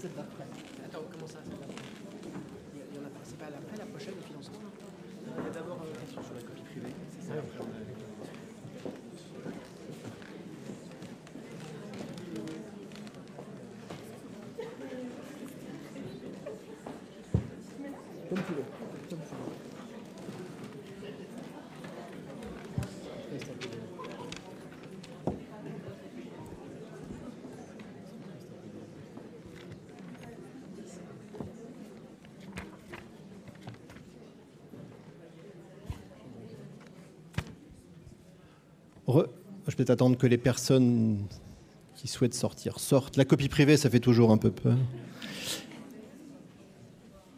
Celle d'après. Attends, comment ça celle d'après Il y en a pas. C'est pas l'après, la prochaine, le financement Il y a d'abord une question sur la copie privée. C'est ça, après on a... Comme tu veux. Je vais peut-être attendre que les personnes qui souhaitent sortir sortent. La copie privée, ça fait toujours un peu peur.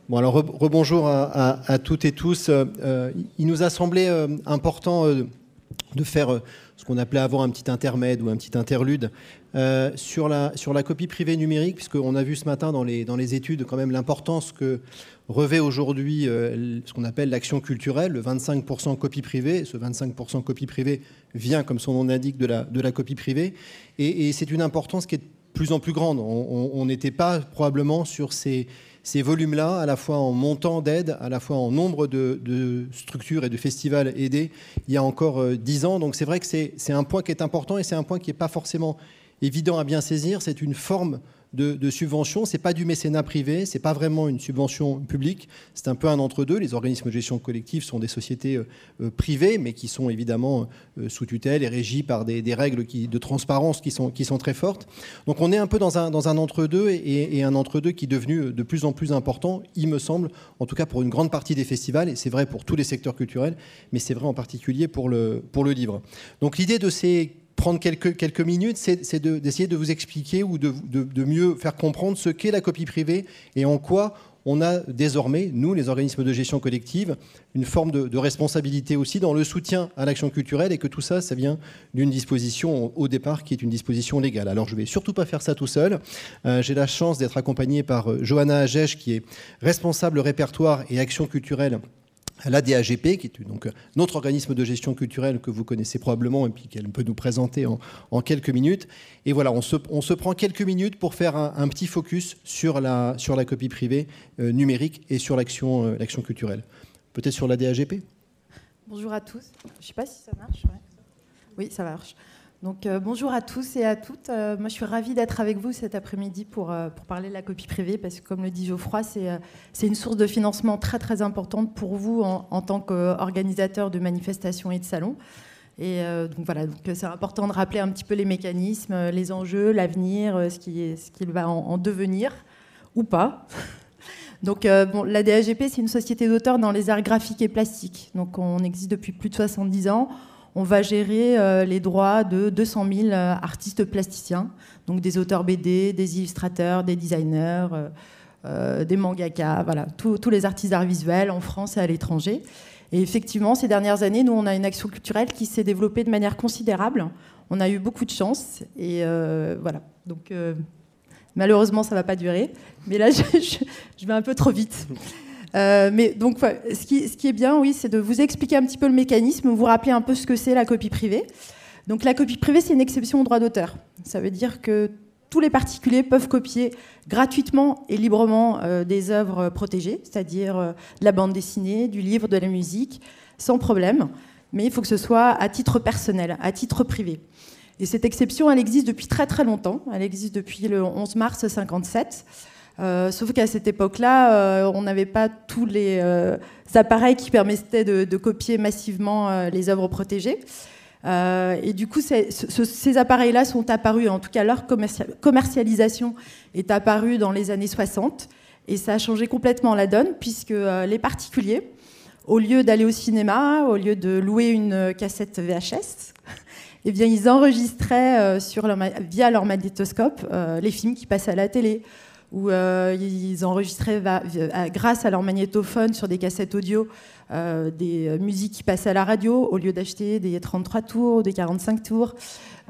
Bon, alors re- rebonjour à, toutes et tous. Euh, euh, il nous a semblé euh, important de faire euh, ce qu'on appelait avant un petit intermède ou un petit interlude euh, sur, la, sur la copie privée numérique, puisqu'on a vu ce matin dans les, dans les études quand même l'importance que revêt aujourd'hui euh, ce qu'on appelle l'action culturelle, le 25% copie privée. Ce 25% copie privée vient, comme son nom l'indique, de la, de la copie privée. Et, et c'est une importance qui est de plus en plus grande. On- n'était pas probablement sur ces, ces volumes-là, à la fois en montant d'aide, à la fois en nombre de, structures et de festivals aidés, il y a encore euh, dix ans. Donc c'est vrai que c'est un point qui est important et c'est un point qui n'est pas forcément évident à bien saisir. C'est une forme de, de subvention. C'est pas du mécénat privé, c'est pas vraiment une subvention publique. C'est un peu un entre-deux. Les organismes de gestion collective sont des sociétés euh, euh, privées, mais qui sont évidemment euh, sous tutelle et régies par des, règles de transparence qui sont, très fortes. Donc on est un peu dans un, entre-deux et, et un entre-deux qui est devenu de plus en plus important, il me semble, en tout cas pour une grande partie des festivals, et c'est vrai pour tous les secteurs culturels, mais c'est vrai en particulier pour le, pour le livre. Donc l'idée de ces prendre quelques, quelques minutes, c'est c'est de- d'essayer de, vous expliquer ou de, de- mieux faire comprendre ce qu'est la copie privée et en quoi on a désormais, nous, les organismes de gestion collective, une forme de, responsabilité aussi dans le soutien à l'action culturelle et que tout ça, ça vient d'une disposition au départ qui est une disposition légale. Alors je vais surtout pas faire ça tout seul. Euh, J'ai la chance d'être accompagné par euh, Johanna Agech, qui est responsable répertoire et action culturelle à l'ADAGP, qui est donc notre organisme de gestion culturelle que vous connaissez probablement et puis qu'elle peut nous présenter en, quelques minutes. Et voilà, on se, prend quelques minutes pour faire un, petit focus sur la, sur la copie privée euh, numérique et sur l'action euh, l'action culturelle. Peut-être sur l'ADAGP Bonjour à tous. Je ne sais pas si ça marche. Oui, ça marche. Donc euh, bonjour à tous et à toutes. Euh, moi, je suis ravie d'être avec vous cet après-midi pour, euh, pour parler de la copie privée parce que, comme le dit Geoffroy, c'est une source de financement très très importante pour vous en, en tant qu'organisateur de manifestations et de salons. Et donc voilà, c'est important de rappeler un petit peu les mécanismes, les enjeux, l'avenir, ce qui est- ce qu'il va en, en devenir ou pas. Donc, la DAGP, c'est une société d'auteurs dans les arts graphiques et plastiques. Donc, on existe depuis plus de 70 ans. On va gérer euh, les droits de 200 000 euh, artistes plasticiens, donc des auteurs BD, des illustrateurs, des designers, euh, des mangaka, voilà, tous les artistes d'art visuel en France et à l'étranger. Et effectivement, ces dernières années, nous, on a une action culturelle qui s'est développée de manière considérable. On a eu beaucoup de chance et voilà. Donc, malheureusement, ça va pas durer. Mais là, je vais un peu trop vite. Euh, mais donc, ouais, ce qui, ce qui est bien, oui, c'est de vous expliquer un petit peu le mécanisme, vous rappeler un peu ce que c'est la copie privée. Donc, la copie privée, c'est une exception au droit d'auteur. Ça veut dire que tous les particuliers peuvent copier gratuitement et librement euh, des œuvres protégées, c'est-à-dire euh, de la bande dessinée, du livre, de la musique, sans problème. Mais il faut que ce soit à titre personnel, à titre privé. Et cette exception, elle existe depuis très très longtemps. Elle existe depuis le 11 mars 57. Euh, sauf qu'à cette époque-là, euh, on n'avait pas tous les euh, appareils qui permettaient de, copier massivement les œuvres protégées. Et du coup, ces appareils-là sont apparus, en tout cas leur commercia- commercialisation est apparue dans les années 60. Et ça a changé complètement la donne, puisque les particuliers, au lieu d'aller au cinéma, au lieu de louer une cassette VHS, eh bien, ils enregistraient via leur magnétoscope les films qui passaient à la télé, ou euh, ils enregistraient via- grâce à leur magnétophone sur des cassettes audio euh, des euh, musiques qui passaient à la radio au lieu d'acheter des 33 tours, des 45 tours.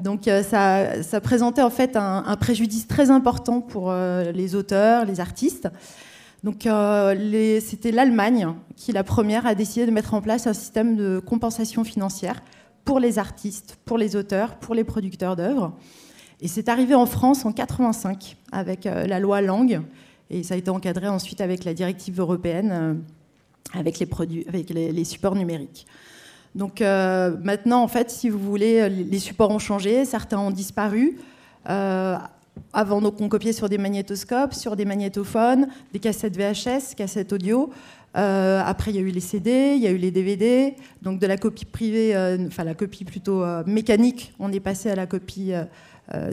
Donc euh, ça, présentait en fait un, un préjudice très important pour euh, les auteurs, les artistes. Donc euh, c'était l'Allemagne qui, la première, a décidé de mettre en place un système de compensation financière pour les artistes, pour les auteurs, pour les producteurs d'œuvres. Et c'est arrivé en France en 85 avec la loi Langue, et ça a été encadré ensuite avec la directive européenne, avec les, produits, avec les, supports numériques. Donc maintenant, en fait, si vous voulez, les supports ont changé, certains ont disparu. Avant, on copiait sur des magnétoscopes, sur des magnétophones, des cassettes VHS, cassettes audio. Euh, après, il y a eu les CD, il y a eu les DVD. Donc, de la copie privée, euh, enfin, la copie plutôt euh, mécanique, on est passé à la copie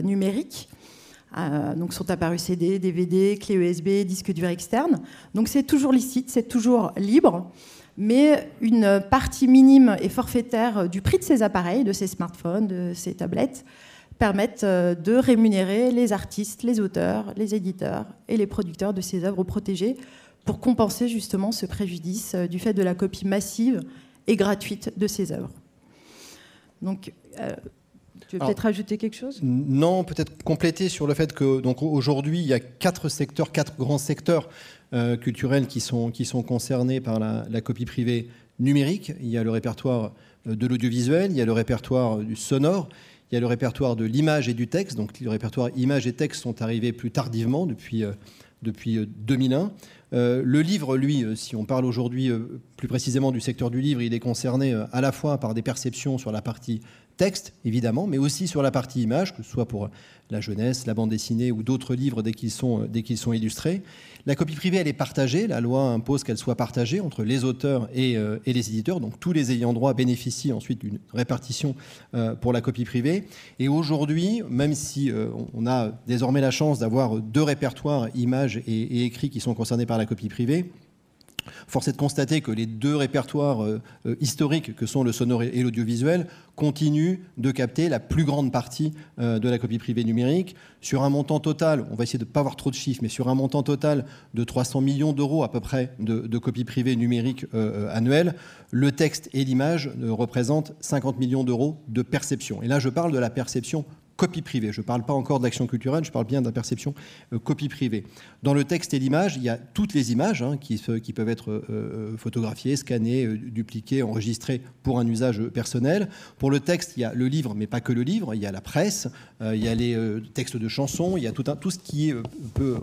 numérique. donc, sont apparus CD, DVD, clé USB, disque dur externe. Donc, c'est toujours licite, c'est toujours libre. Mais une partie minime et forfaitaire du prix de ces appareils, de ces smartphones, de ces tablettes, permettent euh, de rémunérer les artistes, les auteurs, les éditeurs et les producteurs de ces œuvres protégées pour compenser justement ce préjudice euh, du fait de la copie massive et gratuite de ces œuvres. Donc, euh, tu veux peut-être rajouter quelque chose? Non, peut-être compléter sur le fait que donc aujourd'hui il y a quatre secteurs, quatre grands secteurs culturels qui sont qui sont concernés par la, la, copie privée numérique. Il y a le répertoire de l'audiovisuel, il y a le répertoire du sonore, il y a le répertoire de l'image et du texte. Donc le répertoire image et texte sont arrivés plus tardivement, depuis, euh, depuis 2001. Euh, euh, le livre, lui, si on parle aujourd'hui plus précisément du secteur du livre, il est concerné à la fois par des perceptions sur la partie texte, évidemment, mais aussi sur la partie image, que ce soit pour la jeunesse, la bande dessinée ou d'autres livres dès qu'ils sont, illustrés. La copie privée, elle est partagée. La loi impose qu'elle soit partagée entre les auteurs et, euh, les éditeurs. Donc tous les ayants droit bénéficient ensuite d'une répartition euh, pour la copie privée. Et aujourd'hui, même si euh, on a désormais la chance d'avoir deux répertoires, images et écrits, qui sont concernés par la copie privée, Force est de constater que les deux répertoires euh, euh, historiques que sont le sonore et l'audiovisuel continuent de capter la plus grande partie euh, de la copie privée numérique. Sur un montant total, on va essayer de ne pas avoir trop de chiffres, mais sur un montant total de 300 millions d'euros à peu près de, de copie privée numérique annuelle, le texte et l'image représentent 50 millions d'euros de perception. Et là, je parle de la perception copie privée. Je ne parle pas encore d'action culturelle, je parle bien de la perception euh, copie privée. Dans le texte et l'image, il y a toutes les images hein, qui, peuvent être euh, euh, photographiées, scannées, dupliquées, enregistrées pour un usage personnel. Pour le texte, il y a le livre, mais pas que le livre. Il y a la presse, il y a les textes de chansons, il y a tout, ce qui peut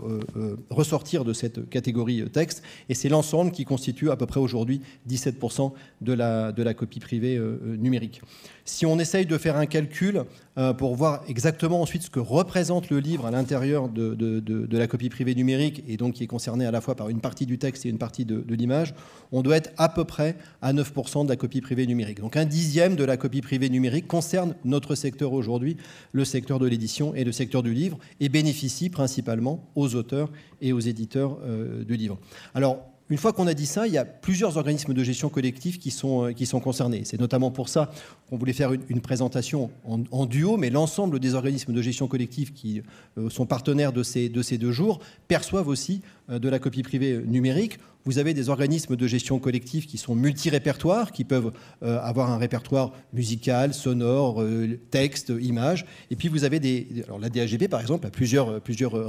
ressortir de cette catégorie texte. Et c'est l'ensemble qui constitue à peu près aujourd'hui 17% de la, de la copie privée numérique. Si on essaye de faire un calcul euh, pour voir exactement ensuite ce que représente le livre à l'intérieur de, la copie privée numérique, et donc qui est concerné à la fois par une partie du texte et une partie de, l'image, on doit être à peu près à 9% de la copie privée numérique. Donc un dixième de la copie privée numérique concerne notre secteur aujourd'hui, le secteur de l'édition et le secteur du livre, et bénéficie principalement aux auteurs et aux éditeurs euh, du livre. Alors, une fois qu'on a dit ça, il y a plusieurs organismes de gestion collective qui sont, euh, concernés. C'est notamment pour ça qu'on voulait faire une, présentation en, duo, mais l'ensemble des organismes de gestion collective qui euh, sont partenaires de ces, de ces deux jours perçoivent aussi de la copie privée numérique. Vous avez des organismes de gestion collective qui sont multi-répertoires, qui peuvent euh, avoir un répertoire musical, sonore, euh, texte, image. Et puis vous avez des. Alors la DAGP, par exemple, a plusieurs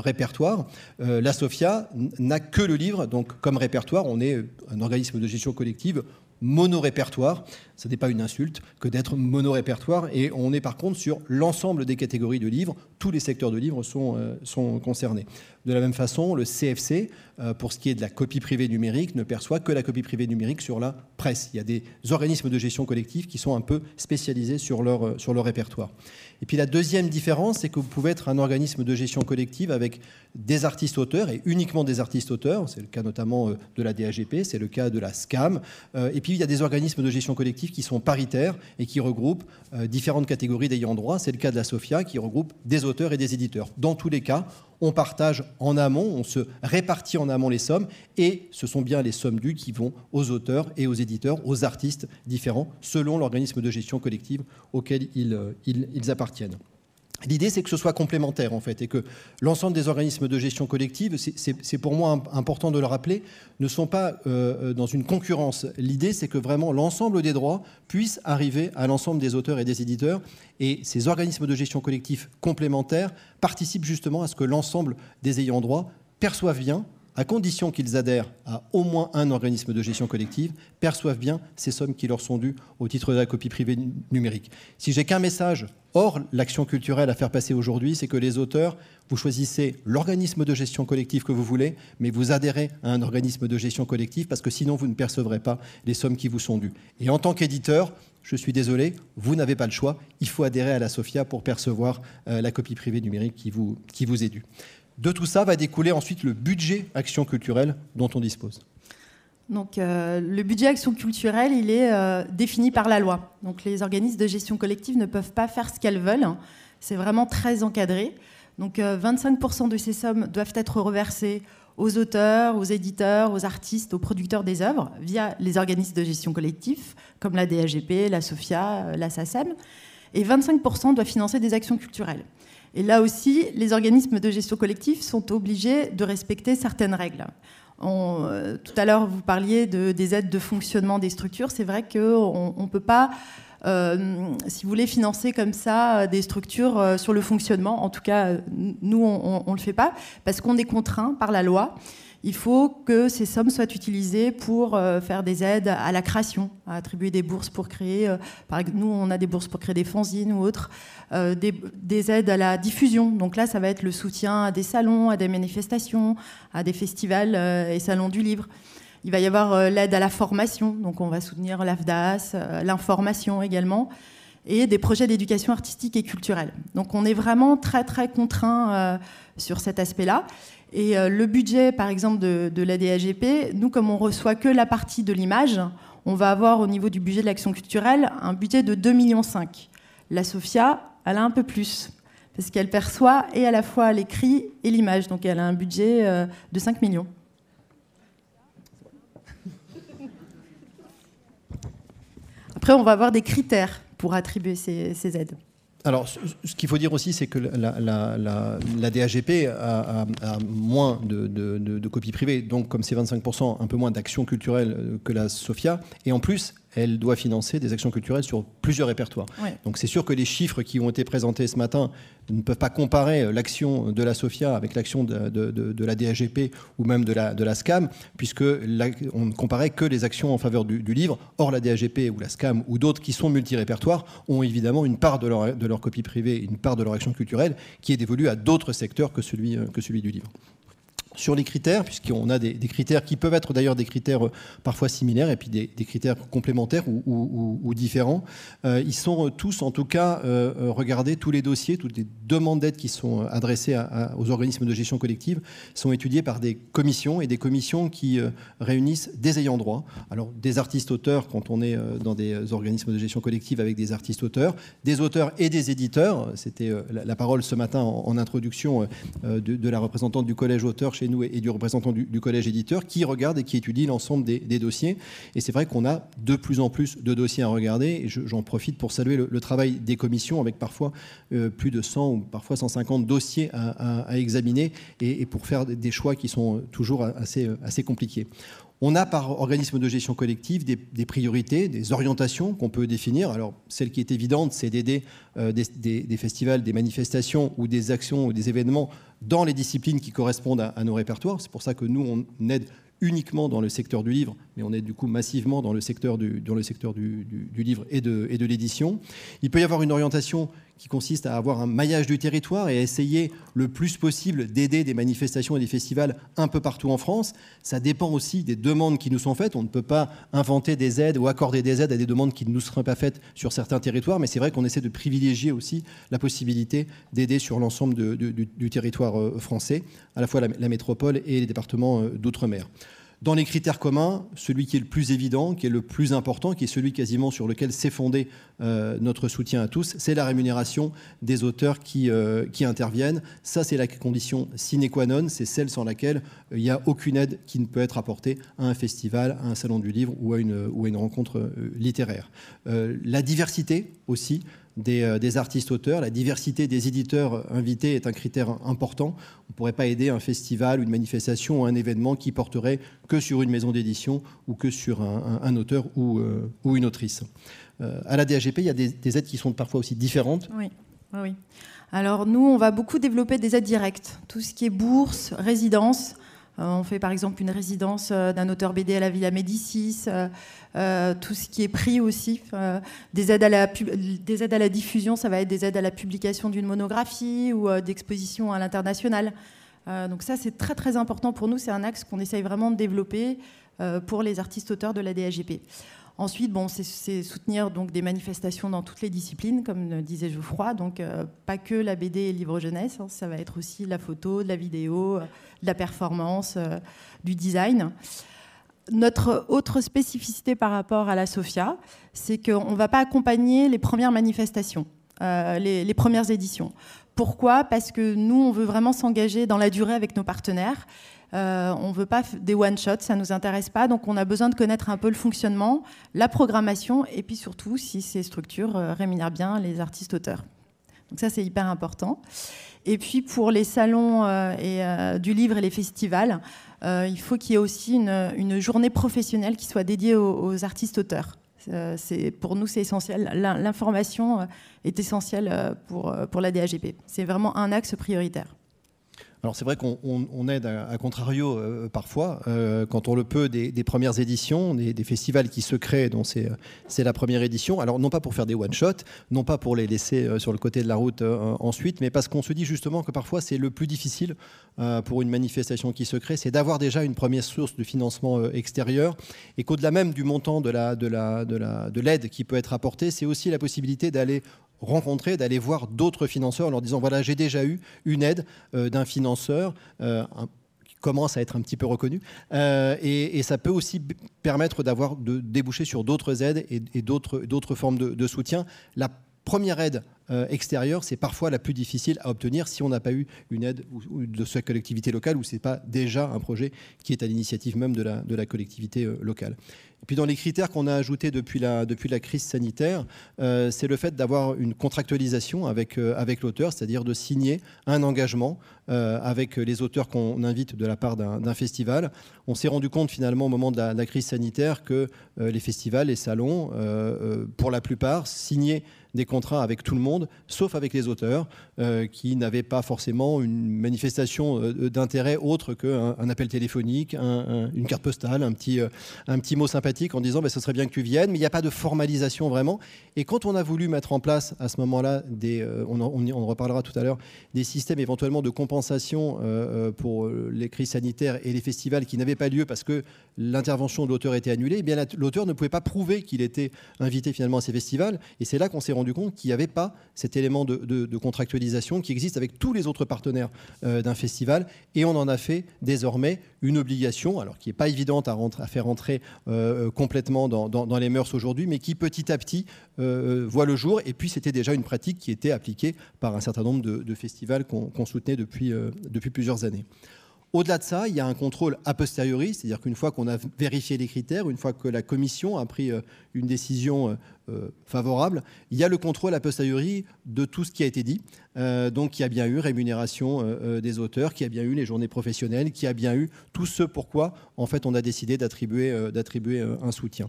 répertoires. la SOFIA n'a que le livre, donc comme répertoire, on est un organisme de gestion collective mono-répertoire. Ce n'est pas une insulte que d'être mono-répertoire. Et on est par contre sur l'ensemble des catégories de livres. Tous les secteurs de livres sont, euh, sont concernés. De la même façon, le CFC, euh, pour ce qui est de la copie privée numérique, ne perçoit que la copie privée numérique sur la presse. Il y a des organismes de gestion collective qui sont un peu spécialisés sur leur, euh, sur leur répertoire. Et puis la deuxième différence, c'est que vous pouvez être un organisme de gestion collective avec des artistes auteurs et uniquement des artistes auteurs. C'est le cas notamment de la DAGP, c'est le cas de la SCAM. Et puis il y a des organismes de gestion collective qui sont paritaires et qui regroupent différentes catégories d'ayants droit. C'est le cas de la SOFIA qui regroupe des auteurs et des éditeurs. Dans tous les cas, on partage en amont, on se répartit en amont les sommes, et ce sont bien les sommes dues qui vont aux auteurs et aux éditeurs, aux artistes différents, selon l'organisme de gestion collective auquel ils, euh, ils appartiennent. L'idée, c'est que ce soit complémentaire, en fait, et que l'ensemble des organismes de gestion collective, c'est pour moi important de le rappeler, ne sont pas euh, euh, dans une concurrence. L'idée, c'est que vraiment l'ensemble des droits puissent arriver à l'ensemble des auteurs et des éditeurs, et ces organismes de gestion collective complémentaires participent justement à ce que l'ensemble des ayants droit perçoivent bien à condition qu'ils adhèrent à au moins un organisme de gestion collective, perçoivent bien ces sommes qui leur sont dues au titre de la copie privée numérique. Si j'ai qu'un message hors l'action culturelle à faire passer aujourd'hui, c'est que les auteurs, vous choisissez l'organisme de gestion collective que vous voulez, mais vous adhérez à un organisme de gestion collective parce que sinon vous ne percevrez pas les sommes qui vous sont dues. Et en tant qu'éditeur, je suis désolé, vous n'avez pas le choix, il faut adhérer à la SOFIA pour percevoir euh, la copie privée numérique qui vous, qui vous est due. De tout ça va découler ensuite le budget action culturelle dont on dispose. Donc, euh, le budget action culturelle, il est euh, défini par la loi. Donc, les organismes de gestion collective ne peuvent pas faire ce qu'elles veulent. C'est vraiment très encadré. Donc, 25% de ces sommes doivent être reversées aux auteurs, aux éditeurs, aux artistes, aux producteurs des œuvres via les organismes de gestion collective comme la DAGP, la SOFIA, la SACEM. Et 25% doivent financer des actions culturelles. Et là aussi, les organismes de gestion collective sont obligés de respecter certaines règles. Euh, tout à l'heure, vous parliez de, des aides de fonctionnement des structures. C'est vrai qu'on ne peut pas, euh, si vous voulez, financer comme ça des structures euh, sur le fonctionnement. En tout cas, nous, on ne le fait pas parce qu'on est contraint par la loi il faut que ces sommes soient utilisées pour euh, faire des aides à la création, à attribuer des bourses pour créer, euh, par exemple, nous on a des bourses pour créer des fanzines ou autres, euh, des, aides à la diffusion. Donc là, ça va être le soutien à des salons, à des manifestations, à des festivals et salons du livre. Il va y avoir l'aide à la formation, donc on va soutenir l'AFDAS, l'information également, et des projets d'éducation artistique et culturelle. Donc on est vraiment très très contraint sur cet aspect-là. Et euh, le budget, par exemple, de, la DAGP, nous, comme on reçoit que la partie de l'image, on va avoir au niveau du budget de l'action culturelle un budget de 2,5 millions. La SOFIA, elle a un peu plus, parce qu'elle perçoit et à la fois l'écrit et l'image. Donc elle a un budget euh, de 5 millions. Après, on va avoir des critères pour attribuer ces aides. Alors, ce qu'il faut dire aussi, c'est que la, DAGP a, moins de, copies privées, donc comme c'est 25%, un peu moins d'actions culturelles euh, que la SOFIA. Et en plus, elle doit financer des actions culturelles sur plusieurs répertoires. Donc c'est sûr que les chiffres qui ont été présentés ce matin ne peuvent pas comparer euh, l'action de la SOFIA avec l'action de, la DAGP ou même de la, de la SCAM, puisque on ne comparait que les actions en faveur du, livre. Or, la DAGP ou la SCAM ou d'autres qui sont multi-répertoires ont évidemment une part de leur, de leur copie privée, une part de leur action culturelle qui est dévolue à d'autres secteurs que celui, euh, que celui du livre sur les critères, puisqu'on a des, critères qui peuvent être d'ailleurs des critères euh, parfois similaires et puis des, critères complémentaires ou, différents. Euh, ils sont euh, tous, en tout cas, regardés, tous les dossiers, toutes les demandes d'aide qui sont adressées aux organismes de gestion collective sont étudiées par des commissions et des commissions qui réunissent des ayants droit. Alors, des artistes-auteurs, quand on est dans des organismes de gestion collective avec des artistes-auteurs, des auteurs et des éditeurs. C'était la, parole ce matin en, introduction de, de, la représentante du collège auteur chez nous et, du représentant du, collège éditeur qui regarde et qui étudie l'ensemble des, dossiers. Et c'est vrai qu'on a de plus en plus de dossiers à regarder. Et j'en profite pour saluer le, travail des commissions avec parfois euh, plus de 100 ou parfois 150 dossiers à, examiner et, pour faire des choix qui sont toujours assez, assez compliqués. On a par organisme de gestion collective des, priorités, des orientations qu'on peut définir. Alors, celle qui est évidente, c'est d'aider euh, des, festivals, des manifestations ou des actions ou des événements dans les disciplines qui correspondent à, nos répertoires. C'est pour ça que nous, on aide uniquement dans le secteur du livre, mais on est du coup massivement dans le secteur du, livre et de, et de l'édition. Il peut y avoir une orientation qui consiste à avoir un maillage du territoire et à essayer le plus possible d'aider des manifestations et des festivals un peu partout en France. Ça dépend aussi des demandes qui nous sont faites. On ne peut pas inventer des aides ou accorder des aides à des demandes qui ne nous seraient pas faites sur certains territoires, mais c'est vrai qu'on essaie de privilégier aussi la possibilité d'aider sur l'ensemble du, territoire euh, français, à la fois la métropole et les départements euh, d'outre-mer. Dans les critères communs, celui qui est le plus évident, qui est le plus important, qui est celui quasiment sur lequel s'est fondé euh, notre soutien à tous, c'est la rémunération des auteurs qui, euh, qui interviennent. Ça, c'est la condition sine qua non, c'est celle sans laquelle euh, il n'y a aucune aide qui ne peut être apportée à un festival, à un salon du livre ou à une rencontre littéraire. la diversité aussi, euh, des, artistes-auteurs. La diversité des éditeurs invités est un critère important. On ne pourrait pas aider un festival, une manifestation ou un événement qui porterait que sur une maison d'édition ou que sur un, auteur ou, euh, ou, une autrice. Euh, à la DAGP, il y a des, aides qui sont parfois aussi différentes. Oui. Alors nous, on va beaucoup développer des aides directes. Tout ce qui est bourse, résidence, on fait par exemple une résidence d'un auteur BD à la Villa Médicis, tout ce qui est pris aussi, des, aides à la diffusion, ça va être des aides à la publication d'une monographie ou d'exposition à l'international. donc ça, c'est très très important pour nous, c'est un axe qu'on essaye vraiment de développer pour les artistes auteurs de la DAGP. Ensuite, bon, c'est soutenir donc des manifestations dans toutes les disciplines, comme disait Geoffroy. Donc, euh, pas que la BD et livre jeunesse, hein, ça va être aussi la photo, de la vidéo, euh, de la performance, euh, du design. Notre autre spécificité par rapport à la SOFIA, c'est qu'on ne va pas accompagner les premières manifestations, les premières éditions. Pourquoi? Parce que nous, on veut vraiment s'engager dans la durée avec nos partenaires euh, on ne veut pas des one-shots, ça ne nous intéresse pas. Donc on a besoin de connaître un peu le fonctionnement, la programmation et puis surtout si ces structures euh, rémunèrent bien les artistes-auteurs. Donc ça c'est hyper important. Et puis pour les salons euh, et, du livre et les festivals, il faut qu'il y ait aussi une, journée professionnelle qui soit dédiée aux, artistes-auteurs. pour nous, c'est essentiel. L'information est essentielle pour, pour la DAGP. C'est vraiment un axe prioritaire. Alors c'est vrai qu'on aide à, contrario euh, parfois, euh, quand on le peut, des, premières éditions, des, festivals qui se créent, dont c'est la première édition. Alors non pas pour faire des one-shots, non pas pour les laisser euh, sur le côté de la route ensuite, mais parce qu'on se dit justement que parfois c'est le plus difficile pour une manifestation qui se crée, c'est d'avoir déjà une première source de financement extérieur, et qu'au-delà même du montant de l'aide la, de la, de l'aide qui peut être apportée, c'est aussi la possibilité d'aller rencontrer, d'aller voir d'autres financeurs en leur disant voilà, j'ai déjà eu une aide euh, d'un financeur. Euh, qui commence à être un petit peu reconnu. Euh, et, ça peut aussi permettre d'avoir de déboucher sur d'autres aides et, d'autres formes de, soutien. Première aide extérieure, c'est parfois la plus difficile à obtenir si on n'a pas eu une aide de sa collectivité locale ou ce n'est pas déjà un projet qui est à l'initiative même de la, de la collectivité locale. Et puis dans les critères qu'on a ajoutés depuis la, depuis la crise sanitaire, euh, c'est le fait d'avoir une contractualisation avec, euh, avec l'auteur, c'est-à-dire de signer un engagement euh, avec les auteurs qu'on invite de la part d'un festival. On s'est rendu compte finalement au moment de la, crise sanitaire que les festivals, les salons, pour la plupart, signaient des contrats avec tout le monde, sauf avec les auteurs, qui n'avaient pas forcément une manifestation d'intérêt autre qu'un un appel téléphonique, une carte postale, un petit, un petit mot sympathique en disant bah, ce serait bien que tu viennes, mais il n'y a pas de formalisation vraiment. Et quand on a voulu mettre en place à ce moment-là, des, euh, on, on, reparlera tout à l'heure, des systèmes éventuellement de compensation euh, euh, pour les crises sanitaires et les festivals qui n'avaient pas lieu parce que l'intervention de l'auteur était annulée, eh bien l'auteur ne pouvait pas prouver qu'il était invité finalement à ces festivals. Et c'est là qu'on s'est rendu compte qu'il n'y avait pas cet élément de, contractualisation qui existe avec tous les autres partenaires d'un festival. Et on en a fait désormais une obligation, alors qui n'est pas évidente à, faire entrer euh, complètement dans, les mœurs aujourd'hui, mais qui petit à petit euh, voit le jour. Et puis c'était déjà une pratique qui était appliquée par un certain nombre de, festivals qu'on soutenait euh, depuis plusieurs années. Au-delà de ça, il y a un contrôle a posteriori, c'est-à-dire qu'une fois qu'on a vérifié les critères, une fois que la commission a pris une décision favorable, il y a le contrôle a posteriori de tout ce qui a été dit. donc, il y a bien eu rémunération des auteurs, qui a bien eu les journées professionnelles, qui a bien eu tout ce pourquoi, en fait, on a décidé d'attribuer un soutien.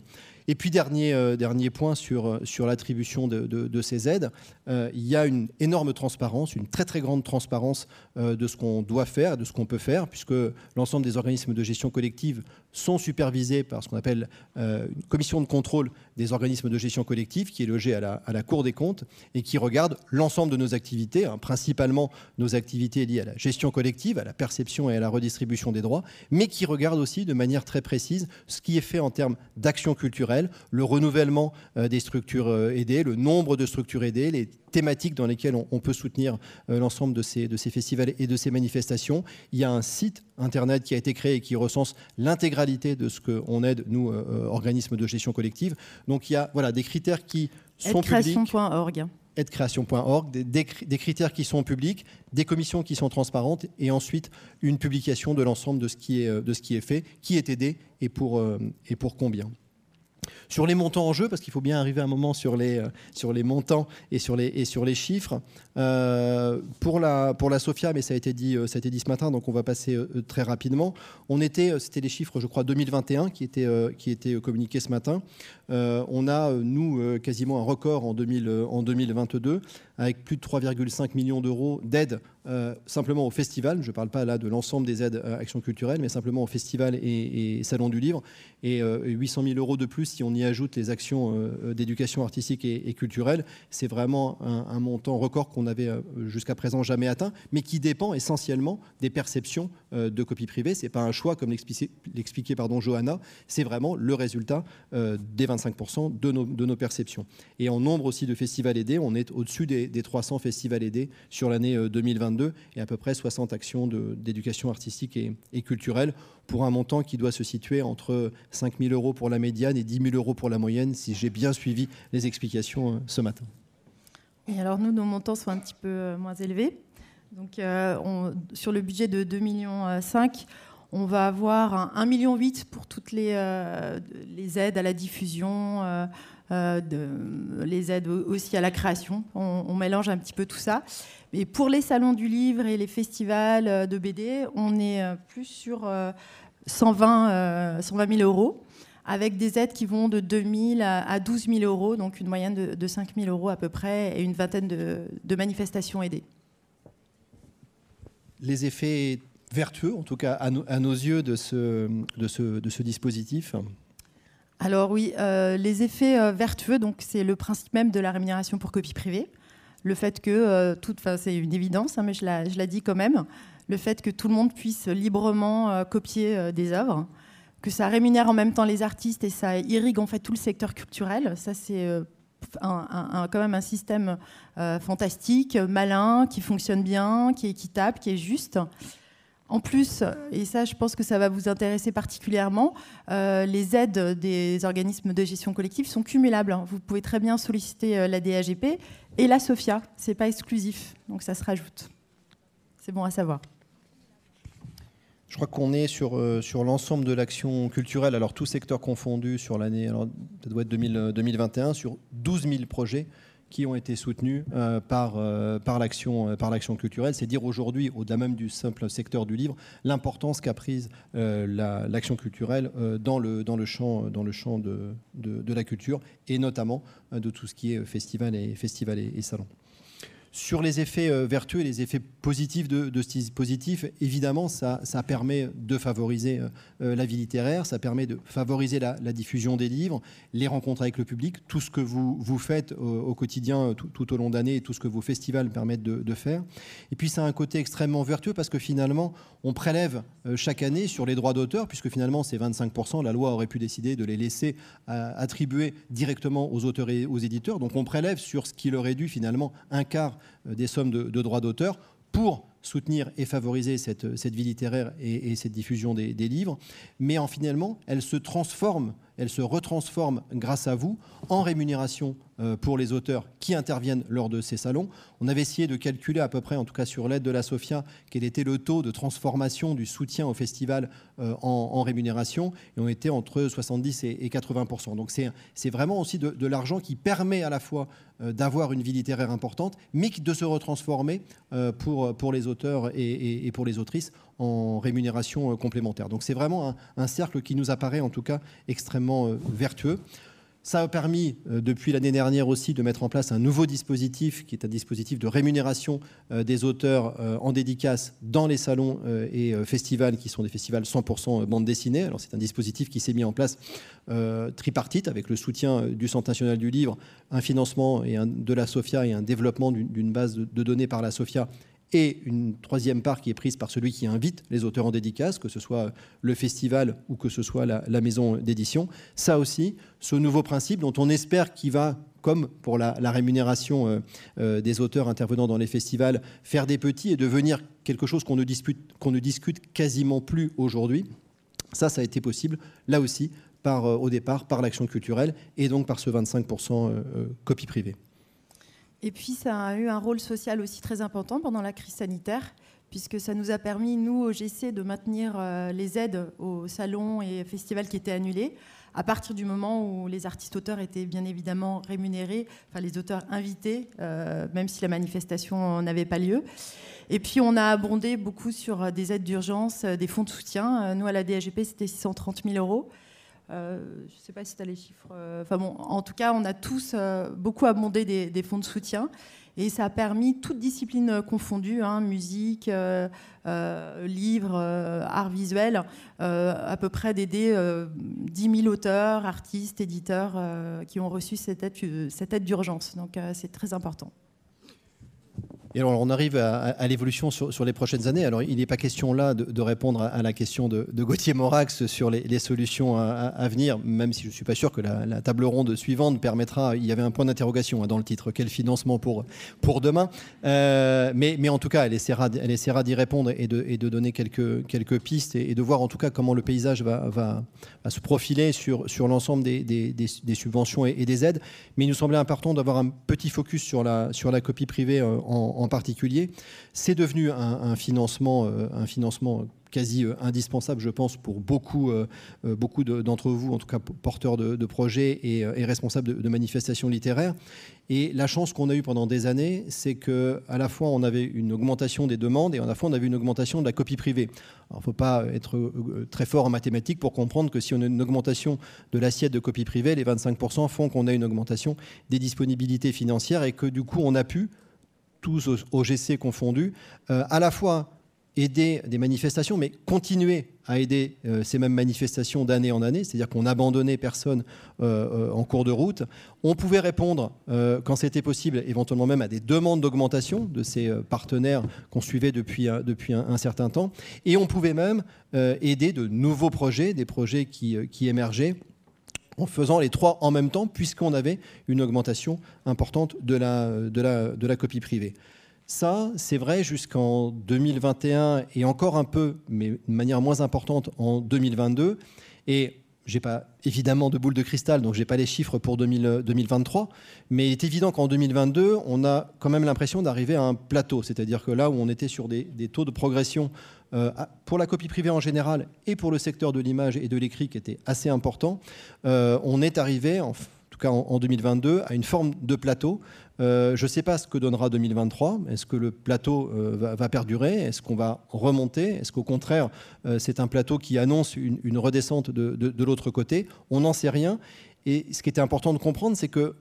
Et puis, dernier, euh, point sur, euh, sur l'attribution de, ces aides, euh, il y a une énorme transparence, une très très grande transparence de ce qu'on doit faire, de ce qu'on peut faire, puisque l'ensemble des organismes de gestion collective sont supervisés par ce qu'on appelle une commission de contrôle des organismes de gestion collective, qui est logée à la, Cour des comptes et qui regarde l'ensemble de nos activités, hein, principalement nos activités liées à la gestion collective, à la perception et à la redistribution des droits, mais qui regarde aussi de manière très précise ce qui est fait en termes d'action culturelle le renouvellement euh, des structures euh, aidées, le nombre de structures aidées, thématiques dans lesquelles on, peut soutenir euh, l'ensemble de ces, de ces festivals et de ces manifestations. Il y a un site internet qui a été créé et qui recense l'intégralité de ce qu'on aide, nous, organismes de gestion collective. Donc il y a voilà, des critères qui sont publics aidecreation.org, des, des, critères qui sont publics, des commissions qui sont transparentes, et ensuite une publication de l'ensemble de, ce qui est, de ce qui est fait, qui est aidé et pour, et pour combien. Sur les montants en jeu, parce qu'il faut bien arriver à un moment sur les, euh, montants et sur les, chiffres. Euh, pour, la, pour Sofia, mais ça a, été dit, euh, ça ce matin, donc on va passer très rapidement. On était, c'était les chiffres, je crois, 2021 qui étaient, qui étaient communiqués ce matin. On a, nous, quasiment un record en, 2000, en 2022 avec plus de 3,5 millions d'euros d'aide euh, simplement au festival. Je ne parle pas là de l'ensemble des aides à Action culturelle, mais simplement au festival et, Salon du Livre. Et 800 000 euros de plus si on y ajoute les actions d'éducation artistique et, culturelle. C'est vraiment un, montant record qu'on n'avait jusqu'à présent jamais atteint, mais qui dépend essentiellement des perceptions de copie privée. Ce n'est pas un choix, comme l'expliquait Johanna, c'est vraiment le résultat des 25% de nos, de nos, perceptions. Et en nombre aussi de festivals aidés, on est au-dessus des, 300 festivals aidés sur l'année 2022 et à peu près 60 actions d'éducation artistique et, culturelle pour un montant qui doit se situer entre 5 000 euros pour la médiane et 10 000 euros pour la moyenne, si j'ai bien suivi les explications euh, ce matin. Et alors nous, nos montants sont un petit peu euh, moins élevés. Donc, euh, on, sur le budget de 2,5 millions, on va avoir 1,8 million pour toutes les, les, aides à la diffusion, de, les aides aussi à la création. On, mélange un petit peu tout ça. Et pour les salons du livre et les festivals de BD, on est plus sur 120, 120 000 euros, avec des aides qui vont de 2 000 à 12 000 euros, donc une moyenne de, 5 000 euros à peu près, et une vingtaine de, manifestations aidées. Les effets vertueux, en tout cas à, nos yeux, de ce, dispositif alors oui, euh, les effets euh, vertueux, donc c'est le principe même de la rémunération pour copie privée. Le fait que, euh, c'est une évidence, hein, mais je la, je dis quand même, le fait que tout le monde puisse librement euh, copier des œuvres, que ça rémunère en même temps les artistes et ça irrigue en fait tout le secteur culturel. Ça, c'est quand même un système fantastique, malin, qui fonctionne bien, qui est équitable, qui est juste. En plus, et ça je pense que ça va vous intéresser particulièrement, les aides des organismes de gestion collective sont cumulables. Vous pouvez très bien solliciter la DAGP et la SOFIA, ce n'est pas exclusif, donc ça se rajoute. C'est bon à savoir. Je crois qu'on est sur, euh, l'ensemble de l'action culturelle, alors tout secteur confondu sur l'année, ça doit être 2021, euh, sur 12 000 projets qui ont été soutenus euh, par, par l'action culturelle. C'est dire aujourd'hui, au-delà même du simple secteur du livre, l'importance qu'a prise l'action culturelle dans, le, champ, de, la culture et notamment de tout ce qui est festival et, festival et salon. Sur les effets euh, vertueux et les effets positifs de, ce dispositif, évidemment, ça, permet de favoriser euh, euh, la vie littéraire, ça permet de favoriser la, diffusion des livres, les rencontres avec le public, tout ce que vous, faites au, quotidien tout, au long d'année et tout ce que vos festivals permettent de, faire. Et puis, ça a un côté extrêmement vertueux parce que finalement, on prélève chaque année sur les droits d'auteur, puisque finalement, c'est 25%. La loi aurait pu décider de les laisser attribuer directement aux auteurs et aux éditeurs. Donc, on prélève sur ce qui leur est dû finalement un quart des sommes de, droits d'auteur pour soutenir et favoriser cette, vie littéraire et, cette diffusion des, des, livres, mais en finalement, elle se transforme elle se retransforme grâce à vous en rémunération euh, pour les auteurs qui interviennent lors de ces salons. On avait essayé de calculer à peu près, en tout cas sur l'aide de la SOFIA, quel était le taux de transformation du soutien au festival euh, en, rémunération, et on était entre 70 et 80% Donc c'est vraiment aussi de, l'argent qui permet à la fois euh, d'avoir une vie littéraire importante, mais de se retransformer pour, pour les auteurs et, pour les autrices en rémunération complémentaire. Donc c'est vraiment un cercle qui nous apparaît en tout cas extrêmement euh, vertueux. Ça a permis, euh, depuis l'année dernière aussi, de mettre en place un nouveau dispositif, qui est un dispositif de rémunération euh, des auteurs en dédicace dans les salons et festivals, qui sont des festivals 100% bande dessinée. Alors c'est un dispositif qui s'est mis en place tripartite, avec le soutien du Centre national du livre, un financement et de la SOFIA et un développement d'une base de données par la SOFIA et une troisième part qui est prise par celui qui invite les auteurs en dédicace, que ce soit le festival ou que ce soit la, maison d'édition. Ça aussi, ce nouveau principe dont on espère qu'il va comme pour la, rémunération euh, euh, des auteurs intervenant dans les festivals, faire des petits et devenir quelque chose qu'on ne, discute quasiment plus aujourd'hui. Ça, ça a été possible, là aussi, euh, au départ, par l'action culturelle et donc par ce 25% copie privée. Et puis, ça a eu un rôle social aussi très important pendant la crise sanitaire, puisque ça nous a permis, nous, au GC, de maintenir euh, les aides aux salons et festivals qui étaient annulés, à partir du moment où les artistes-auteurs étaient bien évidemment rémunérés, enfin les auteurs invités, euh, même si la manifestation n'avait pas lieu. Et puis, on a abondé beaucoup sur des aides d'urgence, des fonds de soutien. Nous, à la DAGP, c'était 630 000 euros. Euh, je ne sais pas si tu as les chiffres. Euh, en tout cas, on a tous euh, beaucoup abondé des, fonds de soutien. Et ça a permis, toutes disciplines confondues, hein, musique, livres, euh, art visuel, à peu près d'aider 10 000 auteurs, artistes, éditeurs qui ont reçu cette aide, cette aide d'urgence. Donc c'est très important. Et alors, on arrive à, l'évolution sur, les prochaines années. Alors, il n'est pas question là de, répondre à, la question de, Gauthier Morax sur les, solutions à, venir, même si je ne suis pas sûr que la, table ronde suivante permettra. Il y avait un point d'interrogation hein, dans le titre quel financement pour, pour demain euh, mais, mais, en tout cas, elle essaiera, elle essaiera d'y répondre et de, de, donner quelques, quelques pistes et, de voir en tout cas comment le paysage va, va, se profiler sur, sur l'ensemble des, des, subventions et, des aides. Mais il nous semblait important d'avoir un petit focus sur la, sur la copie privée euh, en en particulier. C'est devenu un, financement, un financement euh, quasi euh, indispensable, je pense, pour beaucoup, euh, beaucoup d'entre vous, en tout cas porteurs de, projets et, responsables de, manifestations littéraires. Et la chance qu'on a eue pendant des années, c'est qu'à la fois on avait une augmentation des demandes et à la fois on avait une augmentation de la copie privée. il ne faut pas être très fort en mathématiques pour comprendre que si on a une augmentation de l'assiette de copie privée, les 25% font qu'on a une augmentation des disponibilités financières et que du coup on a pu tous OGC confondus, euh, à la fois aider des manifestations, mais continuer à aider euh, ces mêmes manifestations d'année en année, c'est-à-dire qu'on n'abandonnait personne euh, en cours de route. On pouvait répondre, quand c'était possible, éventuellement même à des demandes d'augmentation de ces partenaires qu'on suivait depuis, un, certain temps. Et on pouvait même aider de nouveaux projets, des projets qui émergeaient en faisant les trois en même temps, puisqu'on avait une augmentation importante de la, de la, de la copie privée. Ça, c'est vrai jusqu'en 2021 et encore un peu, mais de manière moins importante en 2022. Et j'ai pas évidemment de boule de cristal, donc j'ai pas les chiffres pour 2023, mais il est évident qu'en 2022, on a quand même l'impression d'arriver à un plateau, c'est-à-dire que là où on était sur des, des taux de progression euh, pour la copie privée en général et pour le secteur de l'image et de l'écrit qui était assez important, euh, on est arrivé, en tout cas en, 2022, à une forme de plateau. Euh, je ne sais pas ce que donnera 2023. Est-ce que le plateau va, perdurer? Est-ce qu'on va remonter? Est-ce qu'au contraire, c'est un plateau qui annonce une, redescente de, de l'autre côté? On n'en sait rien. Et ce qui était important de comprendre, c'est que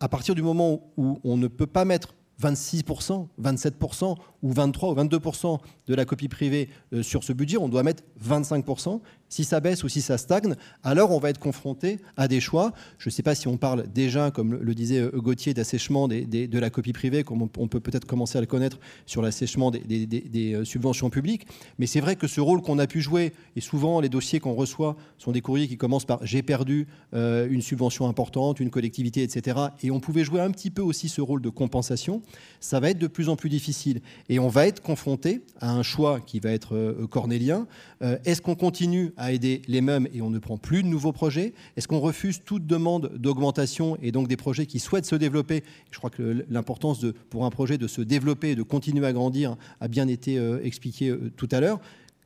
à partir du moment où on ne peut pas mettre 26%, 27% ou 23 ou 22% de la copie privée euh, sur ce budget, on doit mettre 25%. Si ça baisse ou si ça stagne, alors on va être confronté à des choix. Je ne sais pas si on parle déjà, comme le disait euh, Gauthier, d'assèchement de la copie privée, comme on peut peut-être commencer à le connaître sur l'assèchement des, euh, subventions publiques. Mais c'est vrai que ce rôle qu'on a pu jouer, et souvent les dossiers qu'on reçoit sont des courriers qui commencent par j'ai perdu une subvention importante, une collectivité, etc. Et on pouvait jouer un petit peu aussi ce rôle de compensation. Ça va être de plus en plus difficile. Et on va être confronté à un choix qui va être euh, cornélien. Euh, est-ce qu'on continue à aider les mêmes et on ne prend plus de nouveaux projets Est-ce qu'on refuse toute demande d'augmentation et donc des projets qui souhaitent se développer? Je crois que l'importance pour un projet de se développer et de continuer à grandir a bien été euh, expliquée tout à l'heure.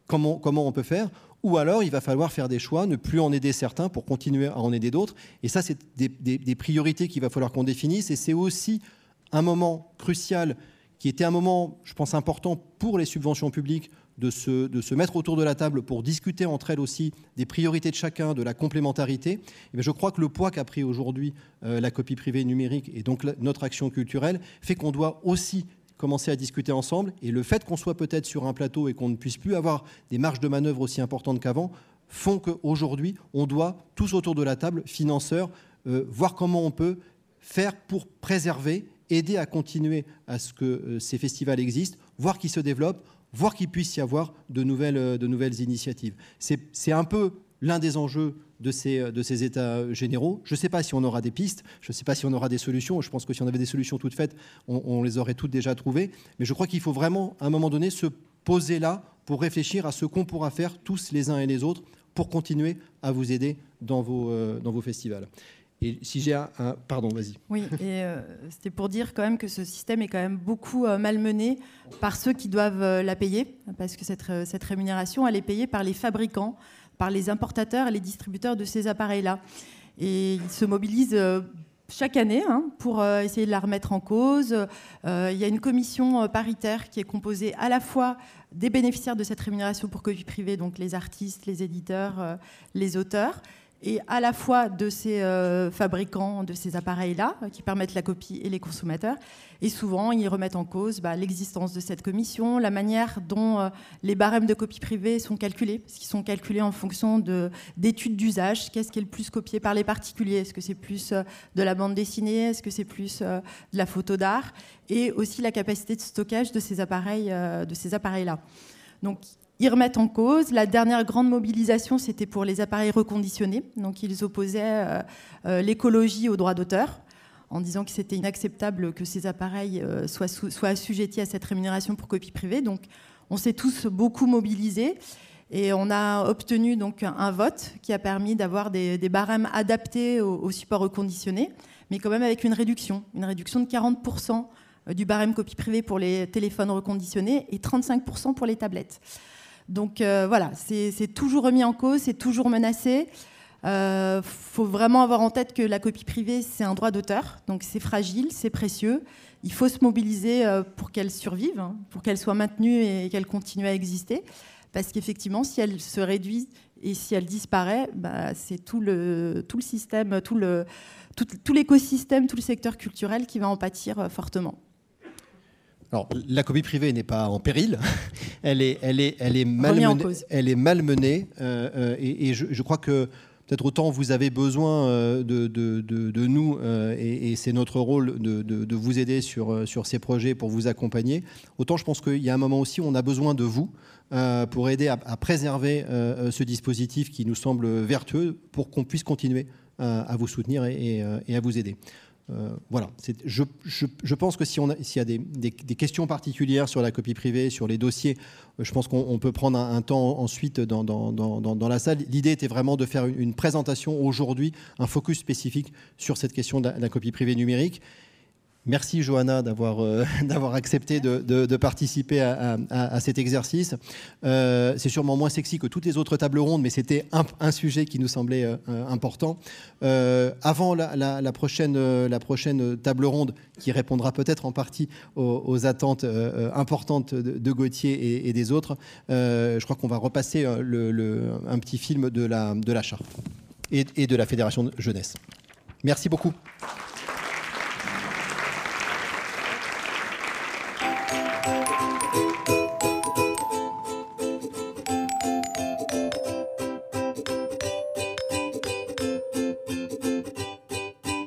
Comment, comment on peut faire? Ou alors il va falloir faire des choix, ne plus en aider certains pour continuer à en aider d'autres. Et ça, c'est des, des priorités qu'il va falloir qu'on définisse. Et c'est aussi un moment crucial qui était un moment, je pense, important pour les subventions publiques de se, de se, mettre autour de la table pour discuter entre elles aussi des priorités de chacun, de la complémentarité, et eh je crois que le poids qu'a pris aujourd'hui euh, la copie privée numérique et donc notre action culturelle fait qu'on doit aussi commencer à discuter ensemble. Et le fait qu'on soit peut-être sur un plateau et qu'on ne puisse plus avoir des marges de manœuvre aussi importantes qu'avant font qu'aujourd'hui, on doit, tous autour de la table, financeurs, euh, voir comment on peut faire pour préserver aider à continuer à ce que euh, ces festivals existent, voir qu'ils se développent, voir qu'il puisse y avoir de nouvelles, euh, de nouvelles initiatives. C'est un peu l'un des enjeux de ces, euh, de ces états généraux. Je ne sais pas si on aura des pistes, je ne sais pas si on aura des solutions. Je pense que si on avait des solutions toutes faites, on, on les aurait toutes déjà trouvées. Mais je crois qu'il faut vraiment, à un moment donné, se poser là pour réfléchir à ce qu'on pourra faire tous les uns et les autres pour continuer à vous aider dans vos, dans vos festivals. Et si j'ai un, Pardon, vas-y. Oui, et euh, c'était pour dire quand même que ce système est quand même beaucoup euh, malmené par ceux qui doivent euh, la payer, parce que cette, cette, rémunération, elle est payée par les fabricants, par les importateurs et les distributeurs de ces appareils-là. Et ils se mobilisent chaque année hein, pour essayer de la remettre en cause. Il y a une commission paritaire qui est composée à la fois des bénéficiaires de cette rémunération pour copie privée, donc les artistes, les éditeurs, les auteurs, et à la fois de ces euh, fabricants de ces appareils-là, qui permettent la copie, et les consommateurs. Et souvent, ils remettent en cause bah, l'existence de cette commission, la manière dont euh, les barèmes de copie privée sont calculés, parce qu'ils sont calculés en fonction d'études d'usage. Qu'est-ce qui est le plus copié par les particuliers? Est-ce que c'est plus euh, de la bande dessinée? Est-ce que c'est plus de la photo d'art? Et aussi la capacité de stockage de ces appareils-là. Appareils Donc, ils remettent en cause. La dernière grande mobilisation, c'était pour les appareils reconditionnés. Donc ils opposaient euh, euh, l'écologie au droit d'auteur en disant que c'était inacceptable que ces appareils euh, soient, soient, assujettis à cette rémunération pour copie privée. Donc on s'est tous beaucoup mobilisés et on a obtenu donc un vote qui a permis d'avoir des, barèmes adaptés aux, aux supports reconditionnés, mais quand même avec une réduction, une réduction de 40% du barème copie privée pour les téléphones reconditionnés et 35% pour les tablettes. Donc euh, voilà, c'est toujours remis en cause, c'est toujours menacé. Il euh, faut vraiment avoir en tête que la copie privée, c'est un droit d'auteur, donc c'est fragile, c'est précieux. Il faut se mobiliser euh, pour qu'elle survive, hein, pour qu'elle soit maintenue et qu'elle continue à exister. Parce qu'effectivement, si elle se réduit et si elle disparaît, bah, c'est tout le, tout le système, tout l'écosystème, tout, tout le secteur culturel qui va en pâtir fortement. Alors, la copie privée n'est pas en péril, elle est, elle est, elle est malmenée, elle est malmenée euh, euh, et, je, crois que peut-être autant vous avez besoin euh, de, de, de, nous et, c'est notre rôle de, vous aider sur, sur ces projets pour vous accompagner, autant je pense qu'il y a un moment aussi où on a besoin de vous pour aider à, préserver ce dispositif qui nous semble vertueux pour qu'on puisse continuer à vous soutenir et à vous aider. Euh, voilà, je, je, pense que s'il y a des, questions particulières sur la copie privée, sur les dossiers, euh, je pense qu'on peut prendre un, temps ensuite dans, dans, la salle. L'idée était vraiment de faire une, présentation aujourd'hui, un focus spécifique sur cette question de la copie privée numérique. Merci Johanna d'avoir euh, accepté de, participer à, cet exercice. Euh, c'est sûrement moins sexy que toutes les autres tables rondes, mais c'était un, sujet qui nous semblait euh, important. avant la, prochaine, la prochaine table ronde, qui répondra peut-être en partie aux, attentes importantes de, Gauthier et, des autres, je crois qu'on va repasser le, un petit film de la, de la et, et de la Fédération jeunesse. Merci beaucoup.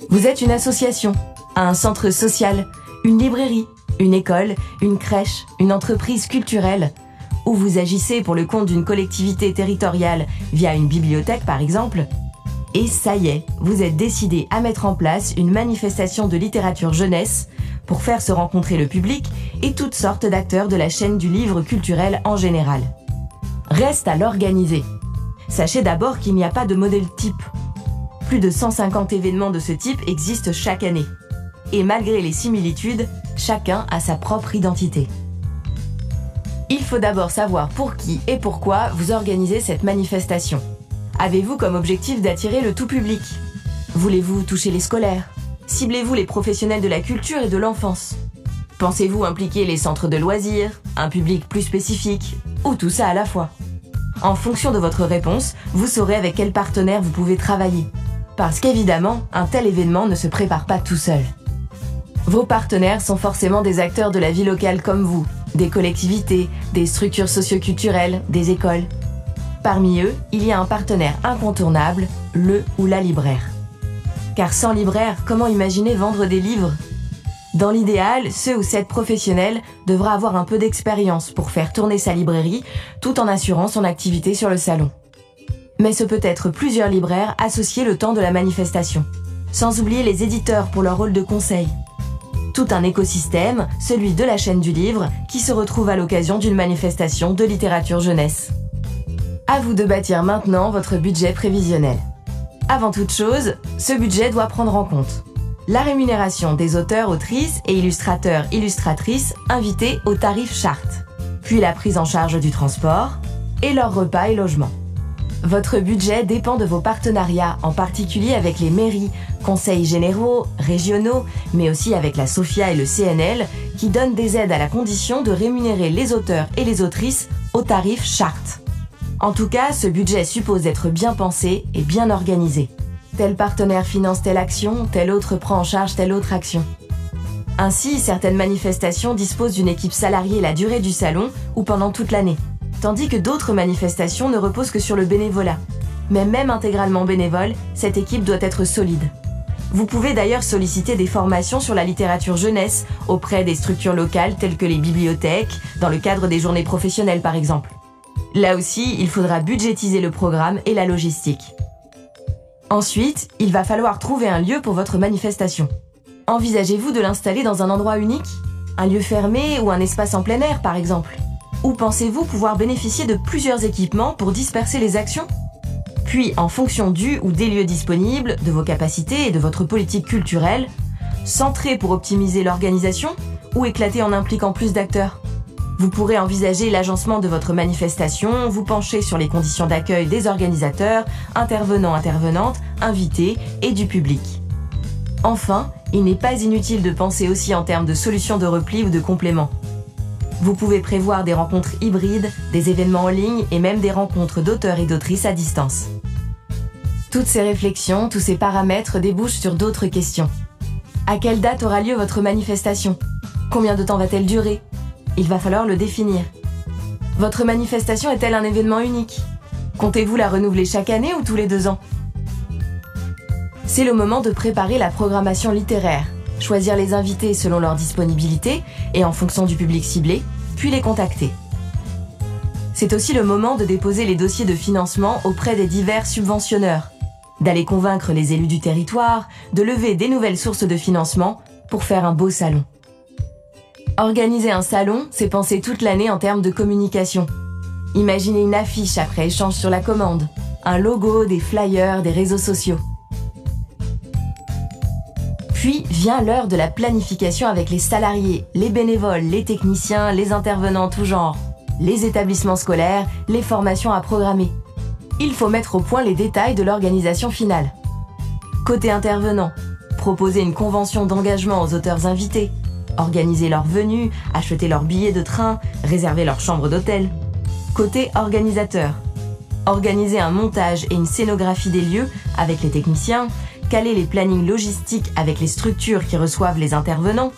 Vous êtes une association, un centre social, une librairie, une école, une crèche, une entreprise culturelle, ou vous agissez pour le compte d'une collectivité territoriale via une bibliothèque par exemple. Et ça y est, vous êtes décidé à mettre en place une manifestation de littérature jeunesse pour faire se rencontrer le public et toutes sortes d'acteurs de la chaîne du livre culturel en général. Reste à l'organiser. Sachez d'abord qu'il n'y a pas de modèle type plus de 150 événements de ce type existent chaque année. Et malgré les similitudes, chacun a sa propre identité. Il faut d'abord savoir pour qui et pourquoi vous organisez cette manifestation. Avez-vous comme objectif d'attirer le tout public? Voulez-vous toucher les scolaires? Ciblez-vous les professionnels de la culture et de l'enfance? Pensez-vous impliquer les centres de loisirs, un public plus spécifique, ou tout ça à la fois? En fonction de votre réponse, vous saurez avec quel partenaire vous pouvez travailler parce qu'évidemment, un tel événement ne se prépare pas tout seul. Vos partenaires sont forcément des acteurs de la vie locale comme vous, des collectivités, des structures socioculturelles, des écoles. Parmi eux, il y a un partenaire incontournable, le ou la libraire. Car sans libraire, comment imaginer vendre des livres? Dans l'idéal, ce ou cette professionnel devra avoir un peu d'expérience pour faire tourner sa librairie tout en assurant son activité sur le salon mais ce peut être plusieurs libraires associés le temps de la manifestation. Sans oublier les éditeurs pour leur rôle de conseil. Tout un écosystème, celui de la chaîne du livre, qui se retrouve à l'occasion d'une manifestation de littérature jeunesse. À vous de bâtir maintenant votre budget prévisionnel. Avant toute chose, ce budget doit prendre en compte la rémunération des auteurs, autrices et illustrateurs, illustratrices invités au tarif charte, puis la prise en charge du transport et leurs repas et logements. Votre budget dépend de vos partenariats, en particulier avec les mairies, conseils généraux, régionaux, mais aussi avec la SOFIA et le CNL, qui donnent des aides à la condition de rémunérer les auteurs et les autrices au tarif charte. En tout cas, ce budget suppose être bien pensé et bien organisé. Tel partenaire finance telle action, tel autre prend en charge telle autre action. Ainsi, certaines manifestations disposent d'une équipe salariée la durée du salon ou pendant toute l'année, tandis que d'autres manifestations ne reposent que sur le bénévolat. Mais même intégralement bénévole, cette équipe doit être solide. Vous pouvez d'ailleurs solliciter des formations sur la littérature jeunesse auprès des structures locales telles que les bibliothèques, dans le cadre des journées professionnelles par exemple. Là aussi, il faudra budgétiser le programme et la logistique. Ensuite, il va falloir trouver un lieu pour votre manifestation. Envisagez-vous de l'installer dans un endroit unique? Un lieu fermé ou un espace en plein air par exemple? Ou pensez-vous pouvoir bénéficier de plusieurs équipements pour disperser les actions? Puis, en fonction du ou des lieux disponibles, de vos capacités et de votre politique culturelle, centrer pour optimiser l'organisation ou éclater en impliquant plus d'acteurs? Vous pourrez envisager l'agencement de votre manifestation, vous pencher sur les conditions d'accueil des organisateurs, intervenants, intervenantes, invités et du public. Enfin, il n'est pas inutile de penser aussi en termes de solutions de repli ou de compléments. Vous pouvez prévoir des rencontres hybrides, des événements en ligne et même des rencontres d'auteurs et d'autrices à distance. Toutes ces réflexions, tous ces paramètres débouchent sur d'autres questions. À quelle date aura lieu votre manifestation? Combien de temps va-t-elle durer? Il va falloir le définir. Votre manifestation est-elle un événement unique? Comptez-vous la renouveler chaque année ou tous les deux ans? C'est le moment de préparer la programmation littéraire, choisir les invités selon leur disponibilité et en fonction du public ciblé, puis les contacter. C'est aussi le moment de déposer les dossiers de financement auprès des divers subventionneurs, d'aller convaincre les élus du territoire, de lever des nouvelles sources de financement pour faire un beau salon. Organiser un salon, c'est penser toute l'année en termes de communication. Imaginez une affiche après échange sur la commande, un logo, des flyers, des réseaux sociaux. Puis vient l'heure de la planification avec les salariés, les bénévoles, les techniciens, les intervenants tout genre, les établissements scolaires, les formations à programmer. Il faut mettre au point les détails de l'organisation finale. Côté intervenant, proposer une convention d'engagement aux auteurs invités, organiser leur venue, acheter leurs billets de train, réserver leur chambre d'hôtel. Côté organisateur, organiser un montage et une scénographie des lieux avec les techniciens, caler les plannings logistiques avec les structures qui reçoivent les intervenants,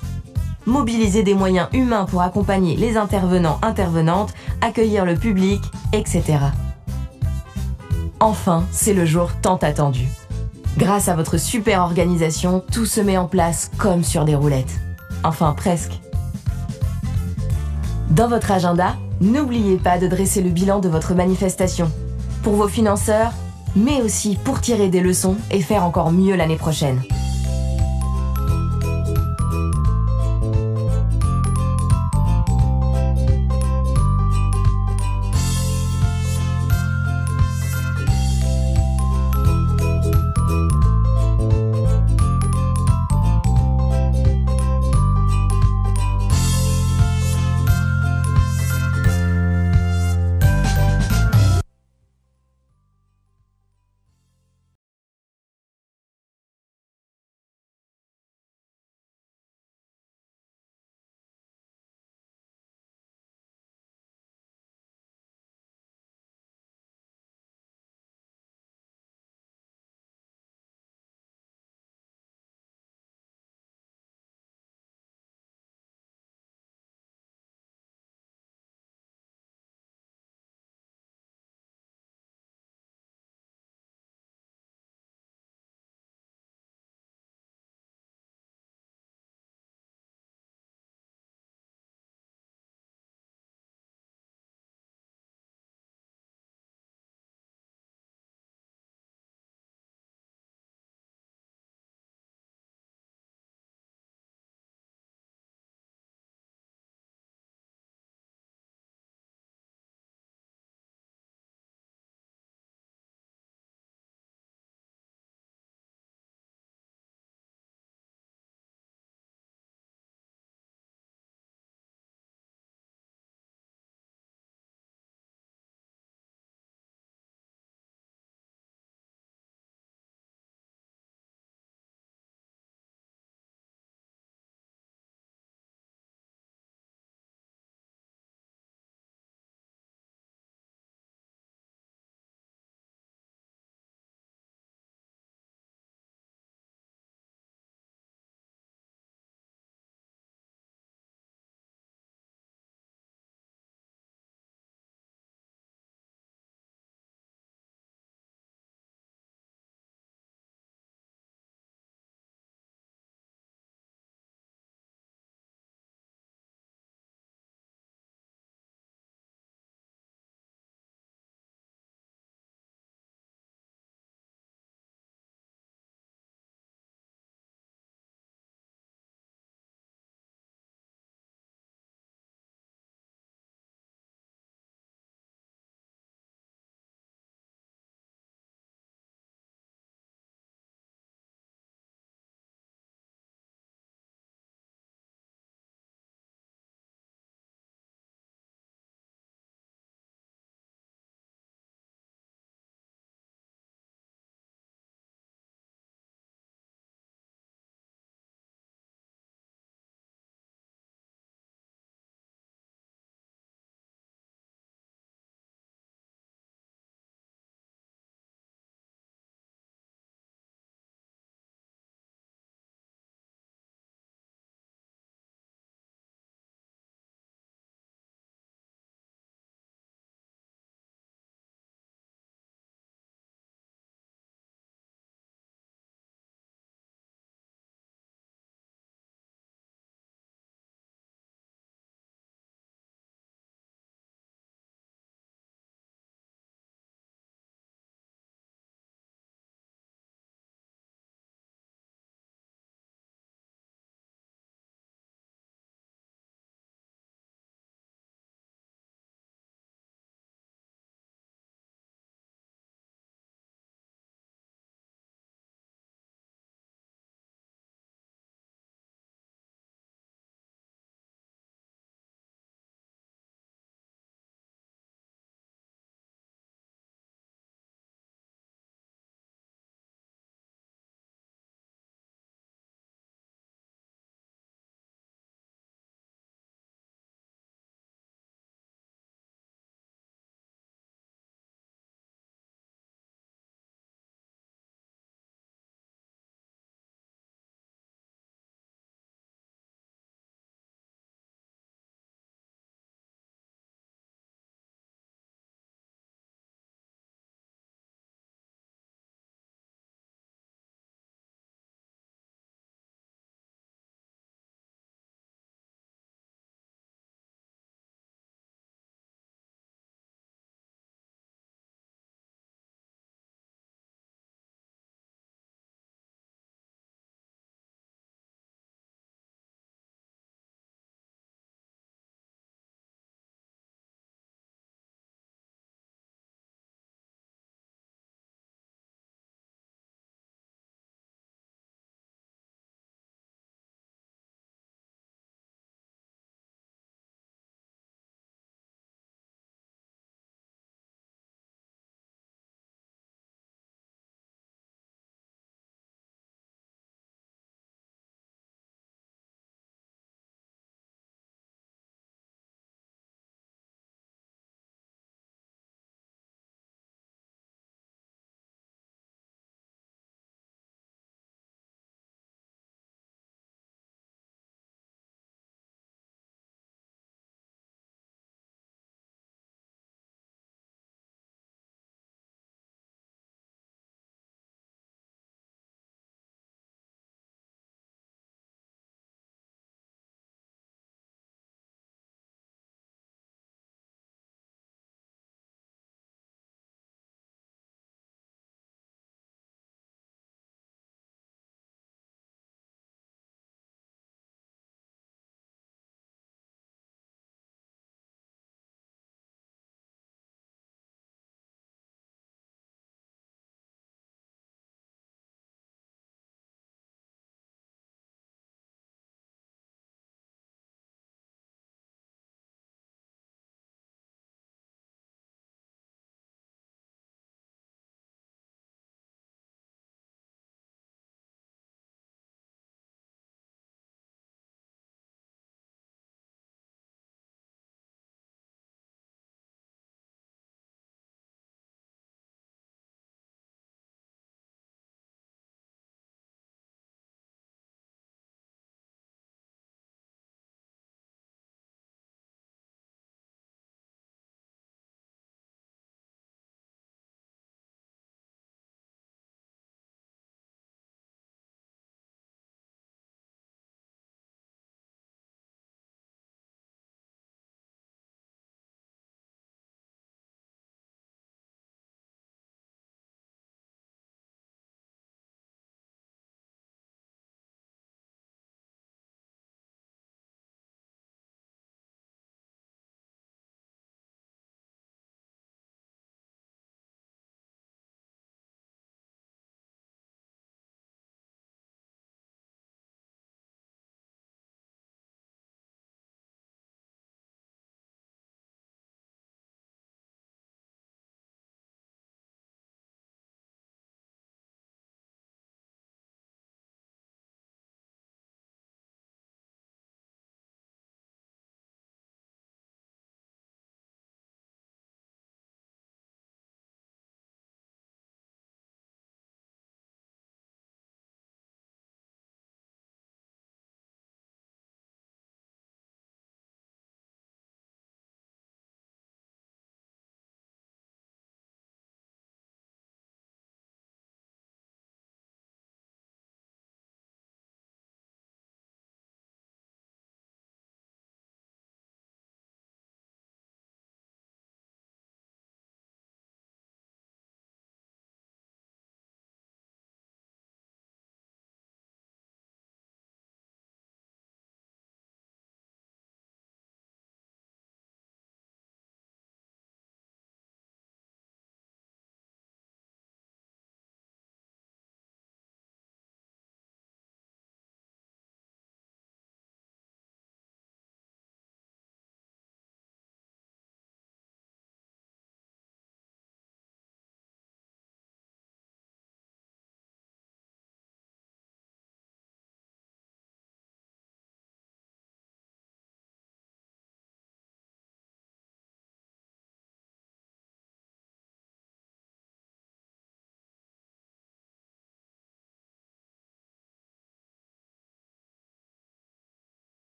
mobiliser des moyens humains pour accompagner les intervenants, intervenantes, accueillir le public, etc. Enfin, c'est le jour tant attendu. Grâce à votre super organisation, tout se met en place comme sur des roulettes. Enfin, presque. Dans votre agenda, n'oubliez pas de dresser le bilan de votre manifestation. Pour vos financeurs, mais aussi pour tirer des leçons et faire encore mieux l'année prochaine.